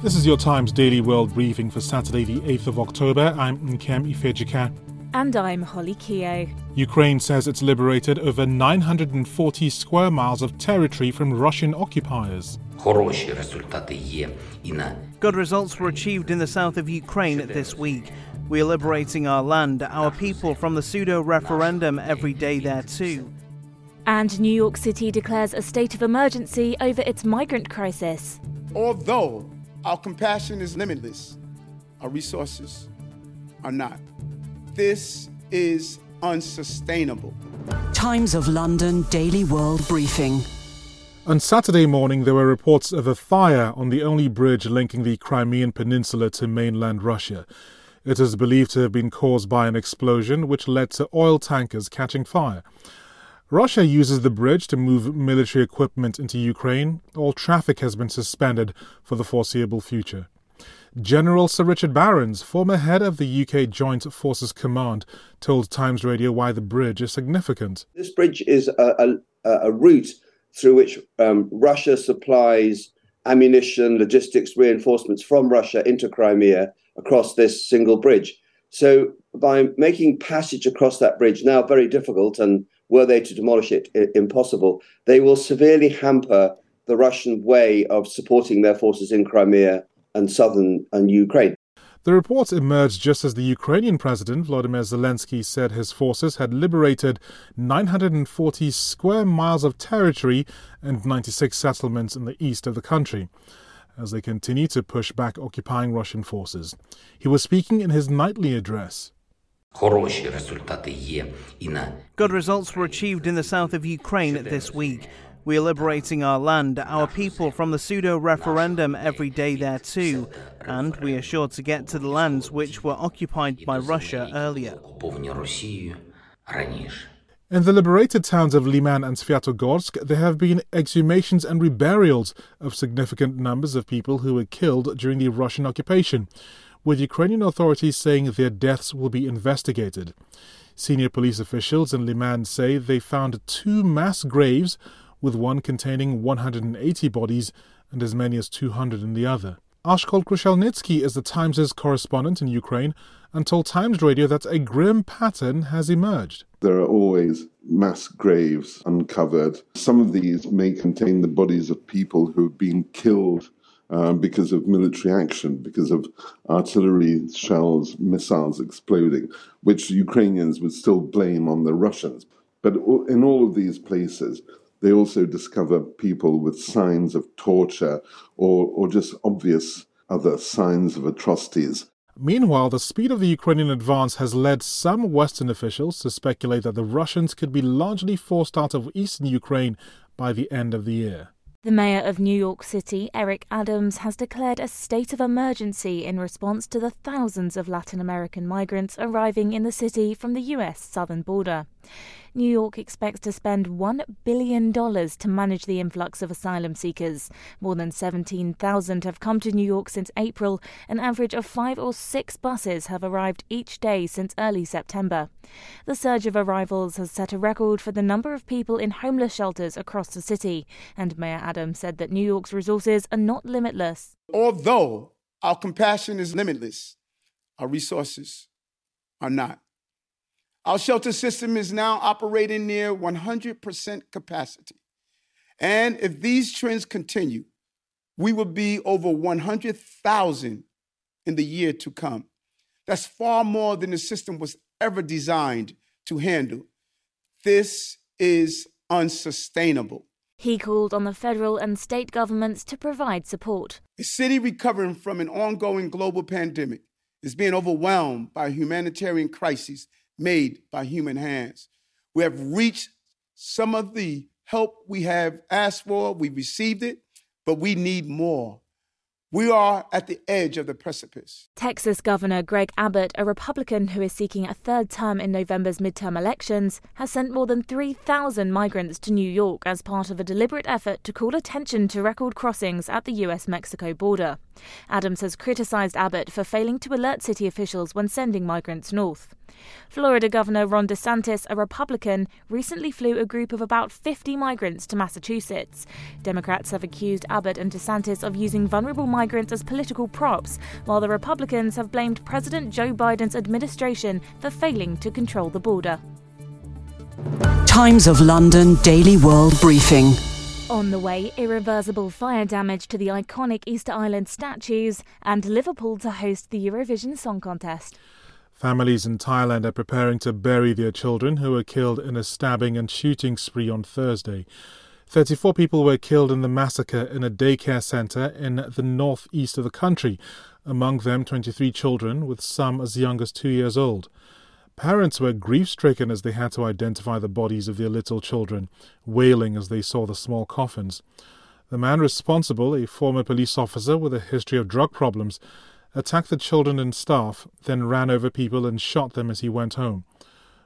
This is your Times Daily World Briefing for Saturday, the 8th of October. I'm Nkem Ifejika. And I'm Holly Keogh. Ukraine says it's liberated over 940 square miles of territory from Russian occupiers. Good results were achieved in the south of Ukraine this week. We're liberating our land, our people from the pseudo referendum every day there too. And New York City declares a state of emergency over its migrant crisis. Although our compassion is limitless, our resources are not. This is unsustainable. Times of London Daily World Briefing. On Saturday morning, there were reports of a fire on the only bridge linking the Crimean Peninsula to mainland Russia. It is believed to have been caused by an explosion which led to oil tankers catching fire. Russia uses the bridge to move military equipment into Ukraine. All traffic has been suspended for the foreseeable future. General Sir Richard Barrons, former head of the UK Joint Forces Command, told Times Radio why the bridge is significant. This bridge is a, a, a route through which um, Russia supplies ammunition, logistics, reinforcements from Russia into Crimea across this single bridge. So, by making passage across that bridge now very difficult and were they to demolish it, impossible, they will severely hamper the Russian way of supporting their forces in Crimea and southern and Ukraine. The reports emerged just as the Ukrainian president, Volodymyr Zelensky, said his forces had liberated 940 square miles of territory and 96 settlements in the east of the country as they continue to push back occupying Russian forces. He was speaking in his nightly address. Good results were achieved in the south of Ukraine this week. We are liberating our land, our people from the pseudo referendum every day there too, and we are sure to get to the lands which were occupied by Russia earlier. In the liberated towns of Liman and Sviatogorsk, there have been exhumations and reburials of significant numbers of people who were killed during the Russian occupation, with Ukrainian authorities saying their deaths will be investigated. Senior police officials in Liman say they found two mass graves with one containing 180 bodies and as many as 200 in the other. Askold Krushelnycky is the Times' correspondent in Ukraine and told Times Radio that a grim pattern has emerged. There are always mass graves uncovered. Some of these may contain the bodies of people who have been killed um, because of military action, because of artillery shells, missiles exploding, which Ukrainians would still blame on the Russians. But in all of these places, they also discover people with signs of torture or, or just obvious other signs of atrocities. Meanwhile, the speed of the Ukrainian advance has led some Western officials to speculate that the Russians could be largely forced out of eastern Ukraine by the end of the year. The mayor of New York City, Eric Adams, has declared a state of emergency in response to the thousands of Latin American migrants arriving in the city from the U.S. southern border. New York expects to spend $1 billion to manage the influx of asylum seekers. More than 17,000 have come to New York since April. An average of five or six buses have arrived each day since early September. The surge of arrivals has set a record for the number of people in homeless shelters across the city, and Mayor Adams said that New York's resources are not limitless. Although our compassion is limitless, our resources are not. Our shelter system is now operating near 100% capacity. And if these trends continue, we will be over 100,000 in the year to come. That's far more than the system was ever designed to handle. This is unsustainable. He called on the federal and state governments to provide support. A city recovering from an ongoing global pandemic is being overwhelmed by humanitarian crises made by human hands. We have reached some of the help we have asked for, we received it, but we need more. We are at the edge of the precipice. Texas Governor Greg Abbott, a Republican who is seeking a third term in November's midterm elections, has sent more than 3,000 migrants to New York as part of a deliberate effort to call attention to record crossings at the US Mexico border. Adams has criticized Abbott for failing to alert city officials when sending migrants north. Florida Governor Ron DeSantis, a Republican, recently flew a group of about 50 migrants to Massachusetts. Democrats have accused Abbott and DeSantis of using vulnerable migrants as political props, while the Republicans have blamed President Joe Biden's administration for failing to control the border. Times of London Daily World Briefing. On the way, irreversible fire damage to the iconic Easter Island statues, and Liverpool to host the Eurovision Song Contest. Families in Thailand are preparing to bury their children who were killed in a stabbing and shooting spree on Thursday. 34 people were killed in the massacre in a daycare centre in the northeast of the country, among them 23 children, with some as young as two years old. Parents were grief stricken as they had to identify the bodies of their little children, wailing as they saw the small coffins. The man responsible, a former police officer with a history of drug problems, attacked the children and staff, then ran over people and shot them as he went home.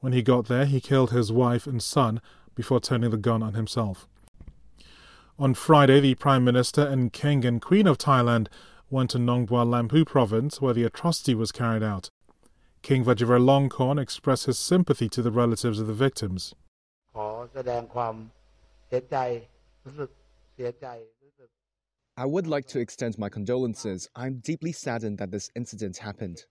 When he got there, he killed his wife and son before turning the gun on himself. On Friday, the Prime Minister and King and Queen of Thailand went to Nong Bua Lamphu province where the atrocity was carried out. King Vajiralongkorn expressed his sympathy to the relatives of the victims. I would like to extend my condolences. I'm deeply saddened that this incident happened.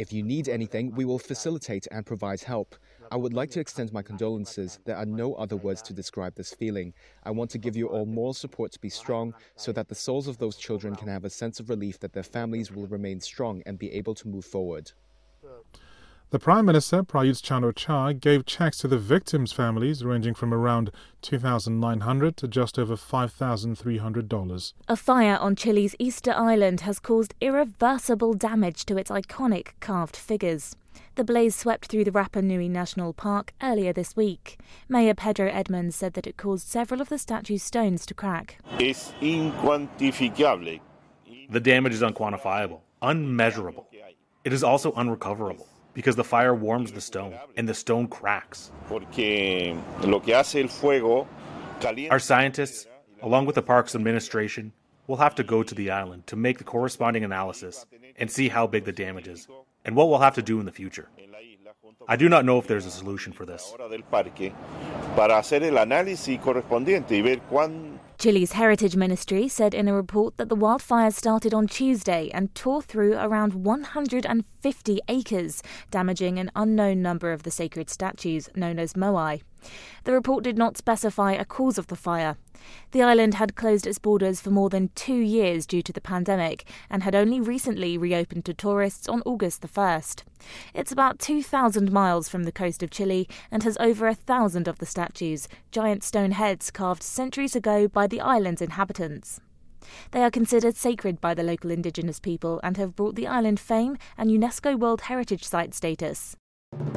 If you need anything, we will facilitate and provide help. I would like to extend my condolences. There are no other words to describe this feeling. I want to give you all moral support to be strong so that the souls of those children can have a sense of relief that their families will remain strong and be able to move forward. The Prime Minister, Prayut Chan-o-cha, gave checks to the victims' families ranging from around 2,900 to just over $5,300. A fire on Chile's Easter Island has caused irreversible damage to its iconic carved figures. The blaze swept through the Rapa Nui National Park earlier this week. Mayor Pedro Edmunds said that it caused several of the statue's stones to crack. Es incuantificable. The damage is unquantifiable, unmeasurable. It is also unrecoverable because the fire warms the stone and the stone cracks. Our scientists, along with the park's administration, will have to go to the island to make the corresponding analysis and see how big the damage is and what we'll have to do in the future. I do not know if there's a solution for this. Chile's Heritage Ministry said in a report that the wildfires started on Tuesday and tore through around 150 acres, damaging an unknown number of the sacred statues known as moai. The report did not specify a cause of the fire. The island had closed its borders for more than two years due to the pandemic and had only recently reopened to tourists on August the 1st. It's about 2,000 miles from the coast of Chile and has over a thousand of the statues, giant stone heads carved centuries ago by the island's inhabitants. They are considered sacred by the local indigenous people and have brought the island fame and UNESCO World Heritage Site status.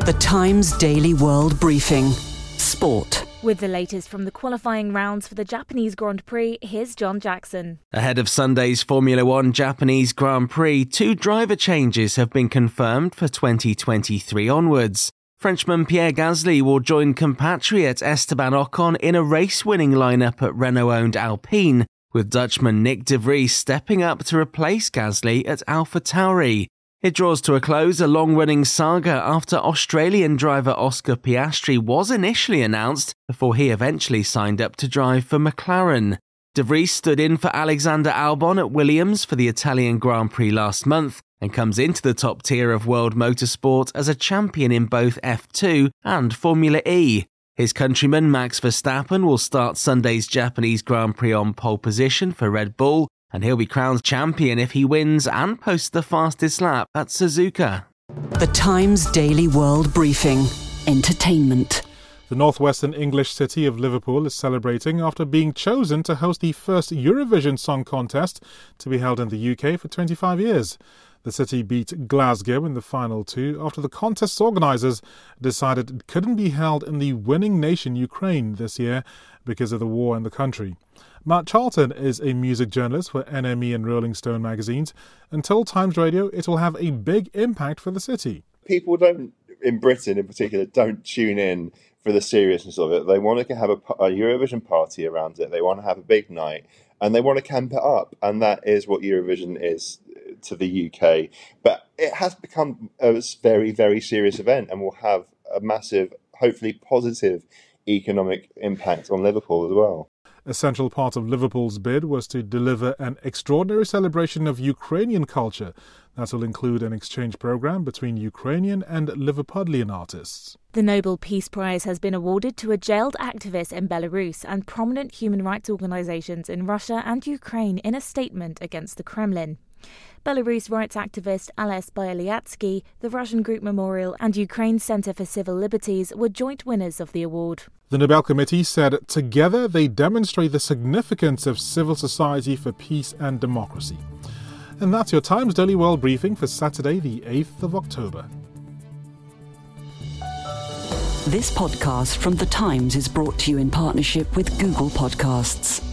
The Times Daily World Briefing. Sport. With the latest from the qualifying rounds for the Japanese Grand Prix, here's John Jackson. Ahead of Sunday's Formula One Japanese Grand Prix, two driver changes have been confirmed for 2023 onwards. Frenchman Pierre Gasly will join compatriot Esteban Ocon in a race winning lineup at Renault owned Alpine, with Dutchman Nick de Vries stepping up to replace Gasly at AlphaTauri. It draws to a close a long running saga after Australian driver Oscar Piastri was initially announced before he eventually signed up to drive for McLaren. De Vries stood in for Alexander Albon at Williams for the Italian Grand Prix last month and comes into the top tier of world motorsport as a champion in both F2 and Formula E. His countryman Max Verstappen will start Sunday's Japanese Grand Prix on pole position for Red Bull and he'll be crowned champion if he wins and posts the fastest lap at Suzuka. The Times Daily World Briefing. Entertainment. The northwestern English city of Liverpool is celebrating after being chosen to host the first Eurovision Song Contest to be held in the UK for 25 years. The city beat Glasgow in the final two after the contest's organisers decided it couldn't be held in the winning nation Ukraine this year because of the war in the country. Matt Charlton is a music journalist for NME and Rolling Stone magazines and told Times Radio it will have a big impact for the city. People don't, in Britain in particular, don't tune in for the seriousness of it. They want to have a, a, Eurovision party around it. They want to have a big night, and they want to camp it up. And that is what Eurovision is to the UK. But it has become a very, very serious event, and will have a massive, hopefully positive economic impact on Liverpool as well. A central part of Liverpool's bid was to deliver an extraordinary celebration of Ukrainian culture that will include an exchange program between Ukrainian and Liverpudlian artists. The Nobel Peace Prize has been awarded to a jailed activist in Belarus and prominent human rights organizations in Russia and Ukraine in a statement against the Kremlin. Belarus rights activist Ales Bialyatsky, the Russian Group Memorial, and Ukraine's Center for Civil Liberties were joint winners of the award. The Nobel Committee said together they demonstrate the significance of civil society for peace and democracy. And that's your Times Daily World Briefing for Saturday, the 8th of October. This podcast from The Times is brought to you in partnership with Google Podcasts.